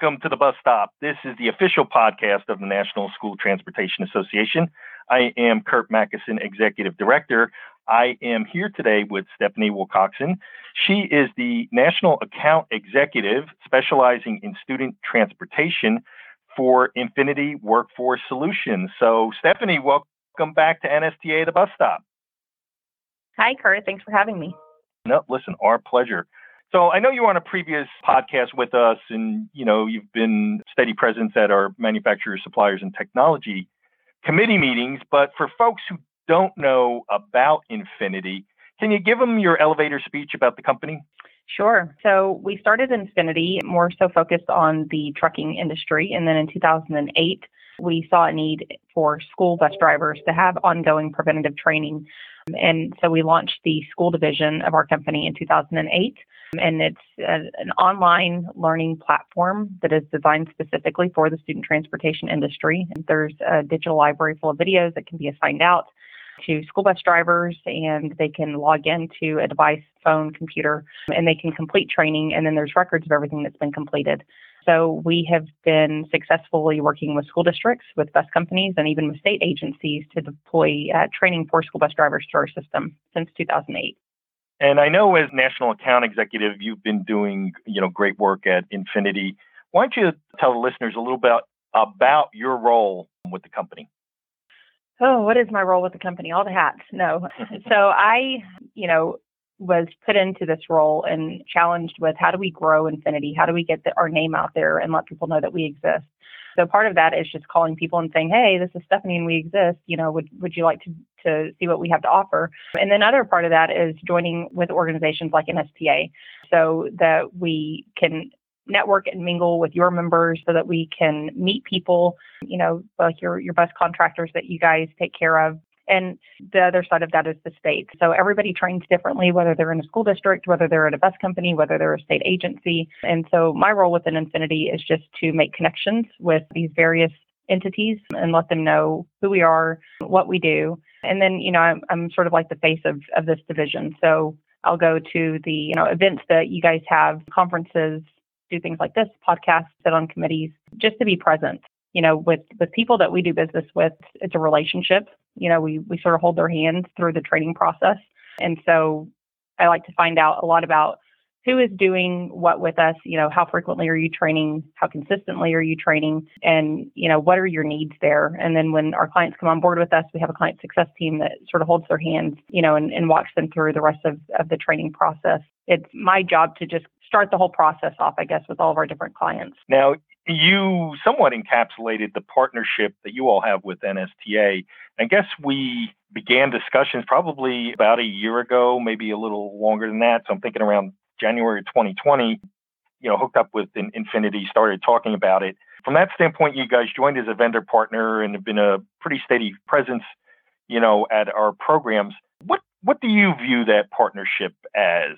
welcome to the bus stop. This is the official podcast of the National School Transportation Association. I am Curt Macysyn, Executive Director. I am here today with Stephanie Wilcoxson. She is the National Account Executive specializing in student transportation for Infinit-I Workforce Solutions. So, Stephanie, welcome back to NSTA The Bus Stop. Hi, Curt. Thanks for having me. No, listen, our pleasure. So I know you were on a previous podcast with us, and you know you've been steady presence at our manufacturers, suppliers, and technology committee meetings. But for folks who don't know about Infinit-I, can you give them your elevator speech about the company? Sure. So we started Infinit-I more so focused on the trucking industry, and then in 2008 we saw a need for school bus drivers to have ongoing preventative training. And so we launched the school division of our company in 2008. And it's an online learning platform that is designed specifically for the student transportation industry. And there's a digital library full of videos that can be assigned out to school bus drivers and they can log into a device, phone, computer, and they can complete training. And then there's records of everything that's been completed. So we have been successfully working with school districts, with bus companies, and even with state agencies to deploy uh, training for school bus drivers to our system since 2008. And I know as national account executive, you've been doing, you know, great work at Infinit-I. Why don't you tell the listeners a little bit about your role with the company? Oh, what is my role with the company? All the hats. No. so I, you know, was put into this role and challenged with how do we grow Infinit-I? How do we get the, our name out there and let people know that we exist? So part of that is just calling people and saying, "Hey, this is Stephanie, and we exist. You know, would would you like to to see what we have to offer?" And then other part of that is joining with organizations like NSTA, so that we can network and mingle with your members, so that we can meet people. You know, like your your bus contractors that you guys take care of, and the other side of that is the state. So everybody trains differently, whether they're in a school district, whether they're at a bus company, whether they're a state agency. And so my role within Infinit-I is just to make connections with these various entities and let them know who we are, what we do. And then, you know, I'm, I'm sort of like the face of, of this division. So I'll go to the, you know, events that you guys have, conferences, do things like this, podcasts, sit on committees, just to be present you know, with with people that we do business with, it's a relationship. You know, we we sort of hold their hands through the training process, and so I like to find out a lot about who is doing what with us. You know, how frequently are you training? How consistently are you training? And you know, what are your needs there? And then when our clients come on board with us, we have a client success team that sort of holds their hands, you know, and, and walks them through the rest of, of the training process. It's my job to just start the whole process off, I guess, with all of our different clients. Now, you somewhat encapsulated the partnership that you all have with NSTA. I guess we began discussions probably about a year ago, maybe a little longer than that. So I'm thinking around January 2020, you know, hooked up with Infinit-I, started talking about it. From that standpoint, you guys joined as a vendor partner and have been a pretty steady presence, you know, at our programs. What what do you view that partnership as?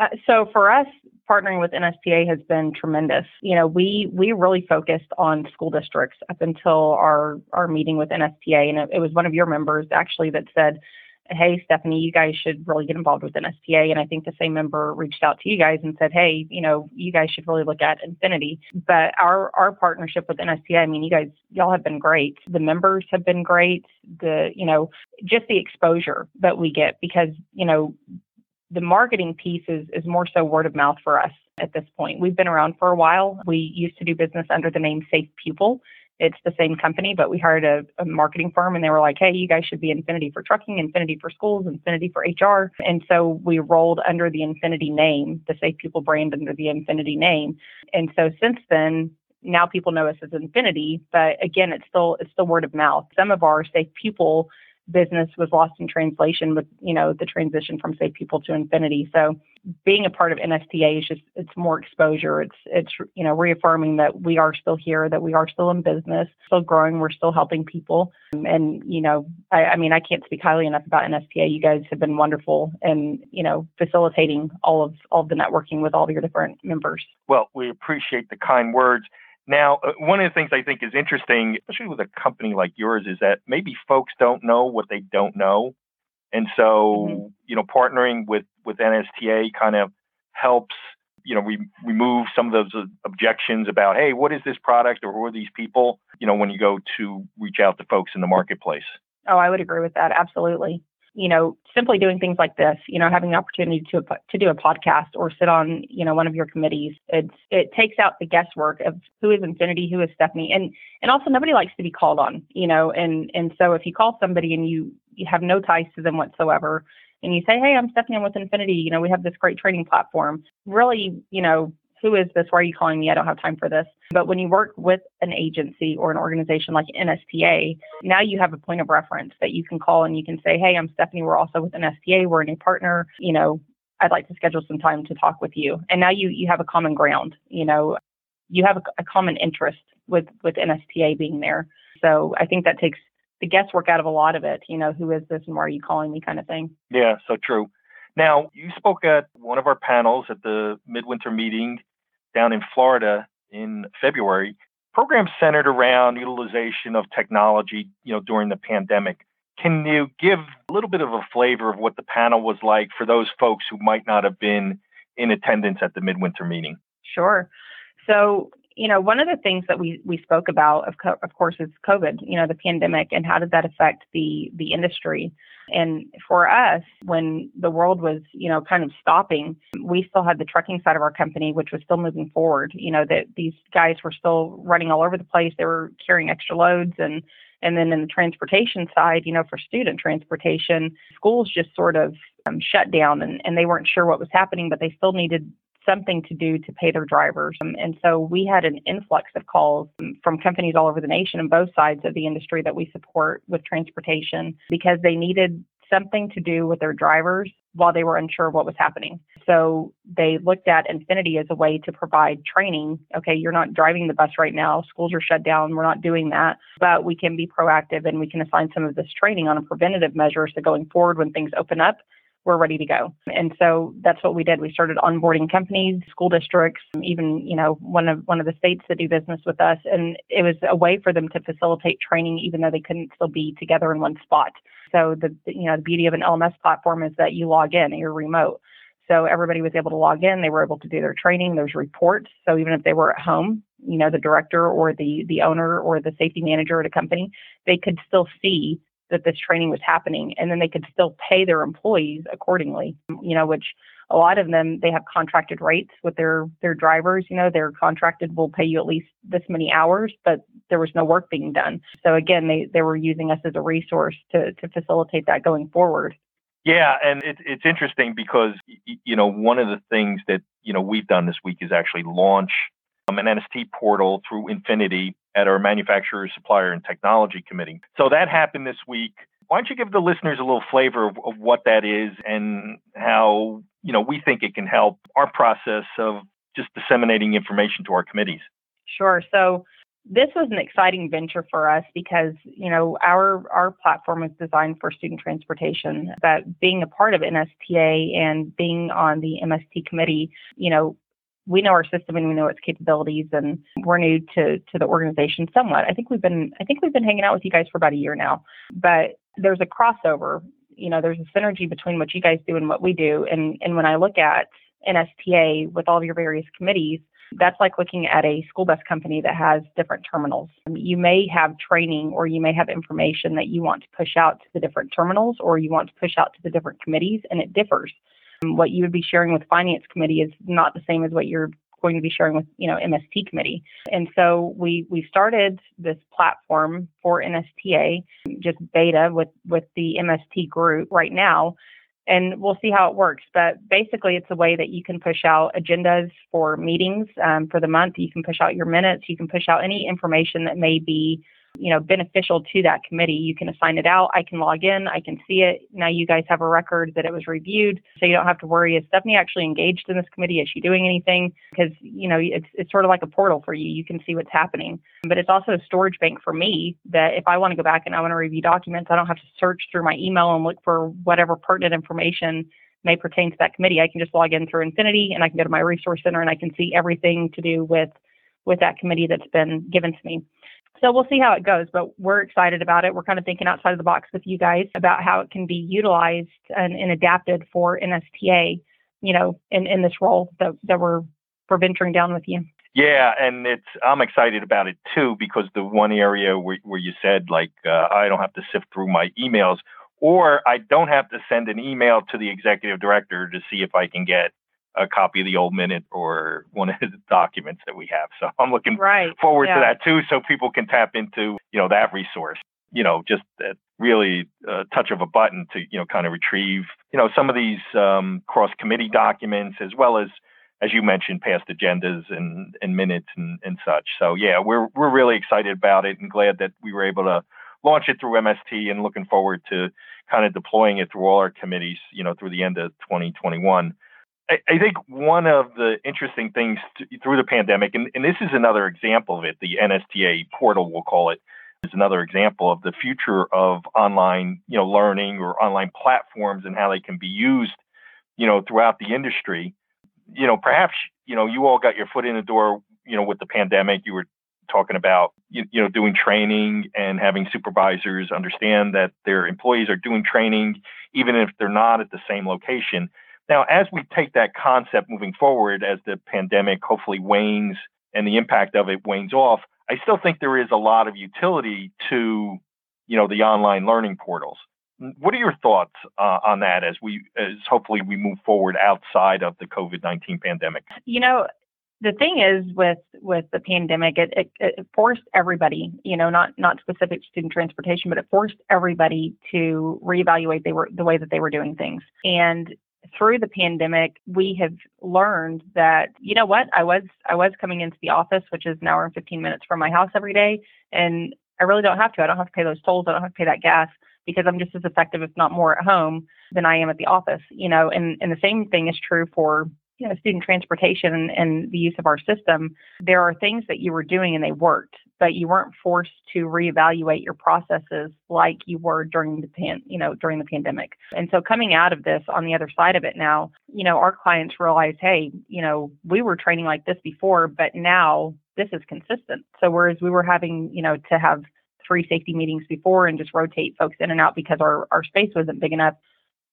Uh, so for us, partnering with NSTA has been tremendous. You know, we we really focused on school districts up until our our meeting with NSTA, and it, it was one of your members actually that said, "Hey, Stephanie, you guys should really get involved with NSTA." And I think the same member reached out to you guys and said, "Hey, you know, you guys should really look at Infinit-I." But our our partnership with NSTA, I mean, you guys y'all have been great. The members have been great. The you know, just the exposure that we get because you know the marketing piece is, is more so word of mouth for us at this point. We've been around for a while. We used to do business under the name Safe Pupil. It's the same company, but we hired a, a, marketing firm and they were like, hey, you guys should be Infinit-I for trucking, Infinit-I for schools, Infinit-I for HR. And so we rolled under the Infinit-I name, the Safe Pupil brand under the Infinit-I name. And so since then, now people know us as Infinit-I, but again, it's still it's still word of mouth. Some of our Safe Pupil business was lost in translation with you know the transition from Safe Pupil to Infinit-I. So being a part of NSTA is just it's more exposure. It's it's you know reaffirming that we are still here, that we are still in business, still growing. We're still helping people, and you know I, I mean I can't speak highly enough about NSTA. You guys have been wonderful, and you know facilitating all of all of the networking with all of your different members. Well, we appreciate the kind words. Now, uh, one of the things I think is interesting, especially with a company like yours, is that maybe folks don't know what they don't know. And so, mm-hmm. you know, partnering with, with NSTA kind of helps you know, we remove some of those objections about, hey, what is this product or who are these people, you know, when you go to reach out to folks in the marketplace. Oh, I would agree with that. Absolutely. You know, simply doing things like this, you know, having the opportunity to to do a podcast or sit on, you know, one of your committees, it's it takes out the guesswork of who is Infinit-I, who is Stephanie, and and also nobody likes to be called on, you know, and and so if you call somebody and you you have no ties to them whatsoever, and you say, Hey, I'm Stephanie, I'm with Infinit-I, you know, we have this great training platform. Really, you know, who is this? Why are you calling me? I don't have time for this. But when you work with an agency or an organization like NSTA, now you have a point of reference that you can call and you can say, Hey, I'm Stephanie. We're also with NSTA. We're a new partner. You know, I'd like to schedule some time to talk with you. And now you, you have a common ground, you know, you have a, a common interest with, with NSTA being there. So I think that takes the guesswork out of a lot of it. You know, who is this and why are you calling me kind of thing. Yeah, so true. Now, you spoke at one of our panels at the midwinter meeting down in Florida in February. Programs centered around utilization of technology, you know, during the pandemic. Can you give a little bit of a flavor of what the panel was like for those folks who might not have been in attendance at the midwinter meeting? Sure. So, you know, one of the things that we, we spoke about, of, co- of course, is COVID, you know, the pandemic and how did that affect the, the industry. And for us, when the world was, you know, kind of stopping, we still had the trucking side of our company, which was still moving forward. You know, that these guys were still running all over the place. They were carrying extra loads and and then in the transportation side, you know, for student transportation, schools just sort of um, shut down and, and they weren't sure what was happening, but they still needed something to do to pay their drivers. Um, and so we had an influx of calls from companies all over the nation and both sides of the industry that we support with transportation because they needed something to do with their drivers while they were unsure what was happening. So they looked at Infinit-I as a way to provide training. Okay, you're not driving the bus right now, schools are shut down, we're not doing that, but we can be proactive and we can assign some of this training on a preventative measure so going forward when things open up, we're ready to go. And so that's what we did. We started onboarding companies, school districts, even, you know, one of one of the states that do business with us. And it was a way for them to facilitate training even though they couldn't still be together in one spot. So the you know, the beauty of an LMS platform is that you log in you're remote. So everybody was able to log in, they were able to do their training, there's reports. So even if they were at home, you know, the director or the the owner or the safety manager at a company, they could still see that this training was happening and then they could still pay their employees accordingly you know which a lot of them they have contracted rates with their their drivers you know they're contracted will pay you at least this many hours but there was no work being done. So again they they were using us as a resource to to facilitate that going forward. Yeah and it, it's interesting because you know one of the things that you know we've done this week is actually launch um, an nst portal through Infinit-I at our manufacturer, supplier, and technology committee. So that happened this week. Why don't you give the listeners a little flavor of, of what that is and how you know we think it can help our process of just disseminating information to our committees? Sure. So this was an exciting venture for us because you know our our platform is designed for student transportation but being a part of NSTA and being on the MST committee you know we know our system and we know its capabilities and we're new to to the organization somewhat. I think we've been I think we've been hanging out with you guys for about a year now. But there's a crossover, you know, there's a synergy between what you guys do and what we do. And and when I look at NSTA with all of your various committees, that's like looking at a school bus company that has different terminals. You may have training or you may have information that you want to push out to the different terminals or you want to push out to the different committees, and it differs what you would be sharing with finance committee is not the same as what you're going to be sharing with you know MST committee. And so we we started this platform for NSTA, just beta with with the MST group right now. And we'll see how it works. But basically, it's a way that you can push out agendas for meetings um, for the month. You can push out your minutes. You can push out any information that may be you know, beneficial to that committee. You can assign it out. I can log in. I can see it. Now you guys have a record that it was reviewed. So you don't have to worry, is Stephanie actually engaged in this committee? Is she doing anything? Because, you know, it's, it's sort of like a portal for you. You can see what's happening. But it's also a storage bank for me that if I want to go back and I want to review documents, I don't have to search through my email and look for whatever pertinent information may pertain to that committee. I can just log in through Infinit-I and I can go to my resource center and I can see everything to do with with that committee that's been given to me. So we'll see how it goes, but we're excited about it. We're kind of thinking outside of the box with you guys about how it can be utilized and, and adapted for NSTA you know, in, in this role that, that we're, we're venturing down with you. Yeah, and it's I'm excited about it too because the one area where, where you said like uh, I don't have to sift through my emails or I don't have to send an email to the executive director to see if I can get a copy of the old minute or one of the documents that we have. So I'm looking right. forward yeah. to that too, so people can tap into you know that resource. You know, just a really a touch of a button to you know kind of retrieve you know some of these um, cross committee documents as well as as you mentioned past agendas and, and minutes and, and such. So yeah, we're we're really excited about it and glad that we were able to launch it through MST and looking forward to kind of deploying it through all our committees, you know, through the end of 2021. I, think one of the interesting things through the pandemic, and, and this is another example of it, the NSTA portal, we'll call it, is another example of the future of online, you know, learning or online platforms and how they can be used, you know, throughout the industry. You know, perhaps, you know, you all got your foot in the door, you know, with the pandemic. You were talking about you, you know doing training and having supervisors understand that their employees are doing training even if they're not at the same location now as we take that concept moving forward as the pandemic hopefully wanes and the impact of it wanes off i still think there is a lot of utility to you know the online learning portals. What are your thoughts uh, on that as we as hopefully we move forward outside of the covid-19 pandemic? You know the thing is with with the pandemic it, it, it, forced everybody you know not not specific student transportation but it forced everybody to reevaluate they were the way that they were doing things. And through the pandemic we have learned that you know what i was i was coming into the office which is an hour and 15 minutes from my house every day and i really don't have to. I don't have to pay those tolls. I don't have to pay that gas because i'm just as effective if not more at home than i am at the office you know and and the same thing is true for you know, student transportation and, and the use of our system, there are things that you were doing and they worked, but you weren't forced to reevaluate your processes like you were during the pan, you know, during the pandemic. And so coming out of this on the other side of it now, you know, our clients realize, hey, you know, we were training like this before, but now this is consistent. So whereas we were having, you know, to have three safety meetings before and just rotate folks in and out because our, our space wasn't big enough,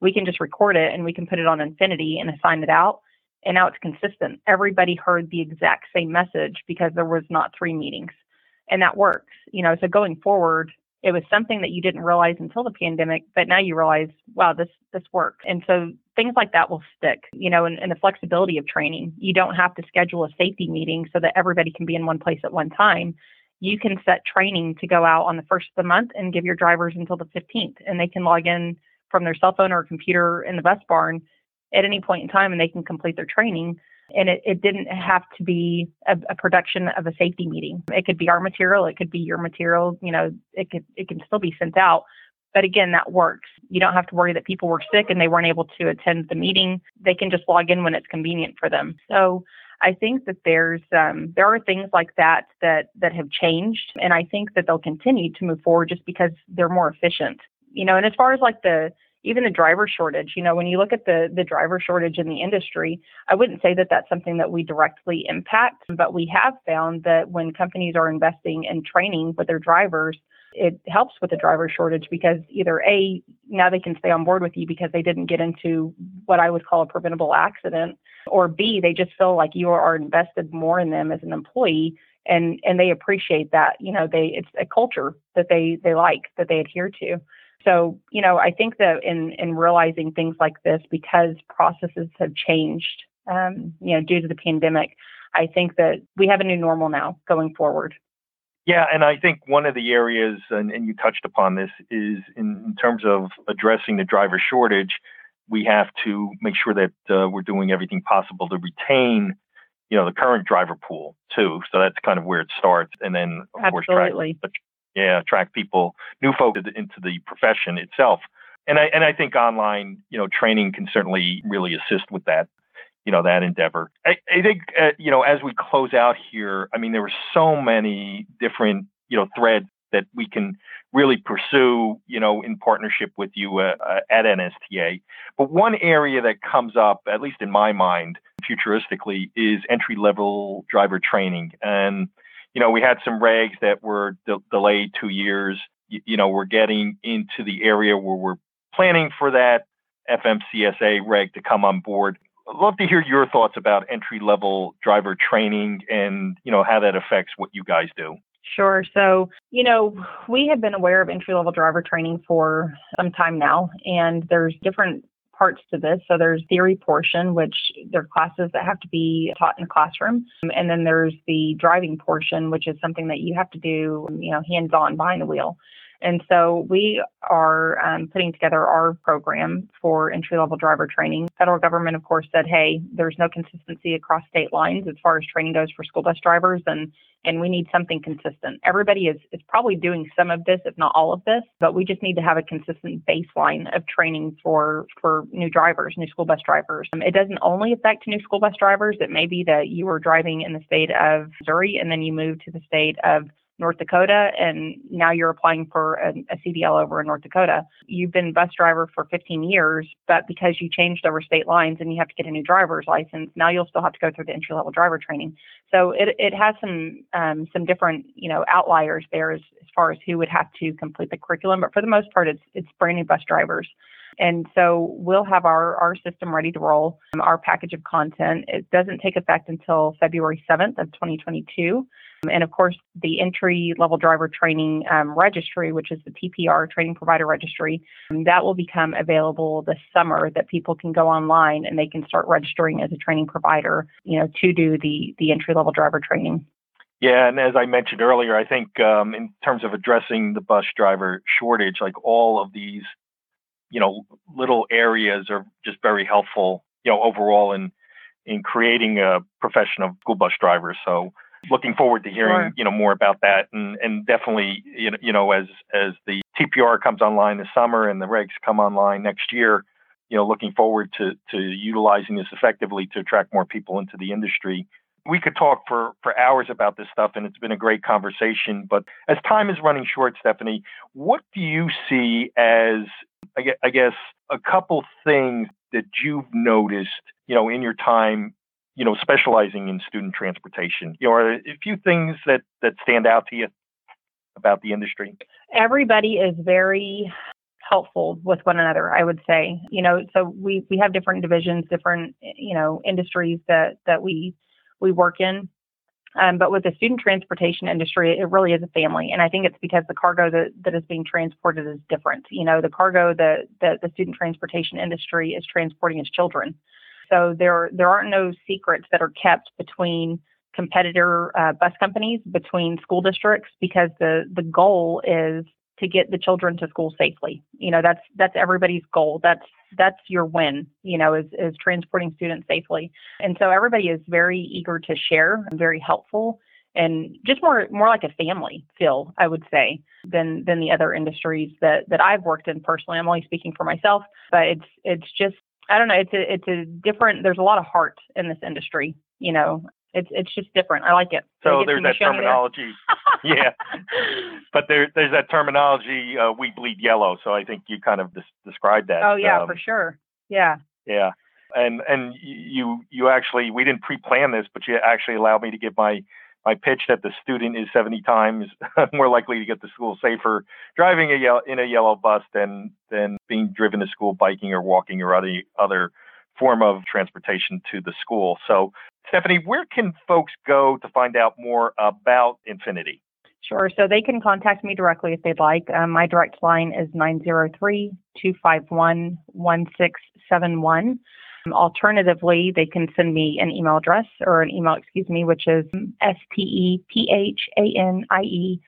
we can just record it and we can put it on Infinit-I and assign it out and now it's consistent. Everybody heard the exact same message because there was not three meetings, and that works. You know, so going forward, it was something that you didn't realize until the pandemic, but now you realize, wow, this this works. And so things like that will stick. You know, and, and the flexibility of training. You don't have to schedule a safety meeting so that everybody can be in one place at one time. You can set training to go out on the first of the month and give your drivers until the 15th, and they can log in from their cell phone or computer in the bus barn at any point in time and they can complete their training. And it, it didn't have to be a, a, production of a safety meeting. It could be our material, it could be your material, you know, it could it can still be sent out. But again, that works. You don't have to worry that people were sick and they weren't able to attend the meeting. They can just log in when it's convenient for them. So I think that there's um, there are things like that that that have changed, and I think that they'll continue to move forward just because they're more efficient. You know, and as far as like the even the driver shortage. You know, when you look at the the driver shortage in the industry, I wouldn't say that that's something that we directly impact, but we have found that when companies are investing in training with their drivers, it helps with the driver shortage because either a now they can stay on board with you because they didn't get into what I would call a preventable accident, or b they just feel like you are invested more in them as an employee and and they appreciate that you know they it's a culture that they they like that they adhere to so, you know, I think that in, in realizing things like this, because processes have changed, um, you know, due to the pandemic, I think that we have a new normal now going forward. Yeah, and I think one of the areas, and, and you touched upon this, is in, in, terms of addressing the driver shortage, we have to make sure that uh, we're doing everything possible to retain, you know, the current driver pool too. So that's kind of where it starts, and then of Absolutely. course track, yeah, attract people, new folks into the profession itself. And I and I think online, you know, training can certainly really assist with that, you know, that endeavor. I, I think, uh, you know, as we close out here, I mean, there were so many different, you know, threads that we can really pursue, you know, in partnership with you uh, uh, at NSTA. But one area that comes up, at least in my mind, futuristically, is entry level driver training and you know, we had some regs that were de- delayed two years. You, you know, we're getting into the area where we're planning for that FMCSA reg to come on board. I'd love to hear your thoughts about entry level driver training and you know how that affects what you guys do. Sure. So, you know, we have been aware of entry level driver training for some time now, and there's different parts to this. So there's theory portion, which there are classes that have to be taught in the classroom. And then there's the driving portion, which is something that you have to do, you know, hands on behind the wheel. And so we are um, putting together our program for entry level driver training. Federal government, of course, said, hey, there's no consistency across state lines as far as training goes for school bus drivers, and and we need something consistent. Everybody is is probably doing some of this, if not all of this, but we just need to have a consistent baseline of training for for new drivers, new school bus drivers. Um, it doesn't only affect new school bus drivers. It may be that you were driving in the state of Missouri and then you moved to the state of North Dakota and now you're applying for a, a, CDL over in North Dakota. You've been bus driver for 15 years, but because you changed over state lines and you have to get a new driver's license, now you'll still have to go through the entry level driver training. So it, it has some um, some different you know outliers there as, as far as who would have to complete the curriculum, but for the most part, it's it's brand new bus drivers. And so we'll have our, our system ready to roll, um, our package of content. It doesn't take effect until February 7th of 2022. And of course, the entry level driver training um, registry, which is the TPR training provider registry, um, that will become available this summer that people can go online and they can start registering as a training provider, you know, to do the, the entry level driver training. Yeah, and as I mentioned earlier, I think um, in terms of addressing the bus driver shortage, like all of these you know, little areas are just very helpful, you know, overall in in creating a profession of school bus drivers. So looking forward to hearing, sure. you know, more about that and, and definitely, you know, you know, as, as the TPR comes online this summer and the regs come online next year, you know, looking forward to, to utilizing this effectively to attract more people into the industry. We could talk for, for hours about this stuff, and it's been a great conversation. But as time is running short, Stephanie, what do you see as I guess a couple things that you've noticed, you know, in your time, you know, specializing in student transportation. You know, are a few things that that stand out to you about the industry? Everybody is very helpful with one another i would say you know so we we have different divisions different you know industries that that we we work in um, but with the student transportation industry, it really is a family. And I think it's because the cargo that, that is being transported is different. You know, the cargo that, that the student transportation industry is transporting is children. So there, there aren't no secrets that are kept between competitor uh, bus companies, between school districts, because the, the goal is to get the children to school safely. You know, that's that's everybody's goal. That's that's your win, you know, is is transporting students safely. And so everybody is very eager to share and very helpful and just more more like a family feel, I would say, than than the other industries that that I've worked in personally. I'm only speaking for myself, but it's it's just I don't know, it's a it's a different there's a lot of heart in this industry, you know, it's it's just different. I like it. So there's that terminology. yeah, but there there's that terminology. Uh, we bleed yellow. So I think you kind of des- described that. Oh yeah, um, for sure. Yeah. Yeah, and and you you actually we didn't pre-plan this, but you actually allowed me to give my my pitch that the student is 70 times more likely to get to school safer driving a in a yellow bus than than being driven to school biking or walking or other other form of transportation to the school. So Stephanie, where can folks go to find out more about Infinit-I? Sure. So they can contact me directly if they'd like. Um, my direct line is 903 251 1671. Alternatively, they can send me an email address or an email, excuse me, which is S T E P H A N I E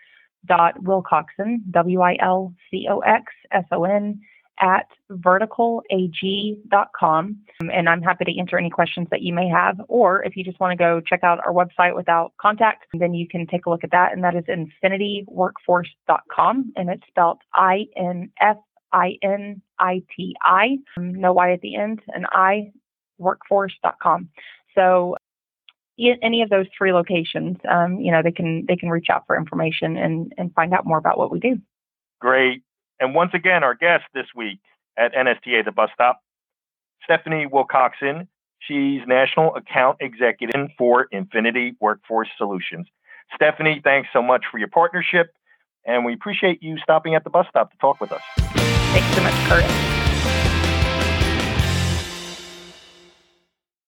dot Wilcoxson, W I L C O X S O N at verticalag.com. And I'm happy to answer any questions that you may have. Or if you just want to go check out our website without contact, then you can take a look at that. And that is infinityworkforce.com. And it's spelled I N F I N I T I, no Y at the end, and I workforce.com. So any of those three locations, um, you know, they can they can reach out for information and, and find out more about what we do. Great. And once again, our guest this week at NSTA, the bus stop, Stephanie Wilcoxson. She's National Account Executive for Infinit-I Workforce Solutions. Stephanie, thanks so much for your partnership, and we appreciate you stopping at the bus stop to talk with us. Thanks so much, Curtis.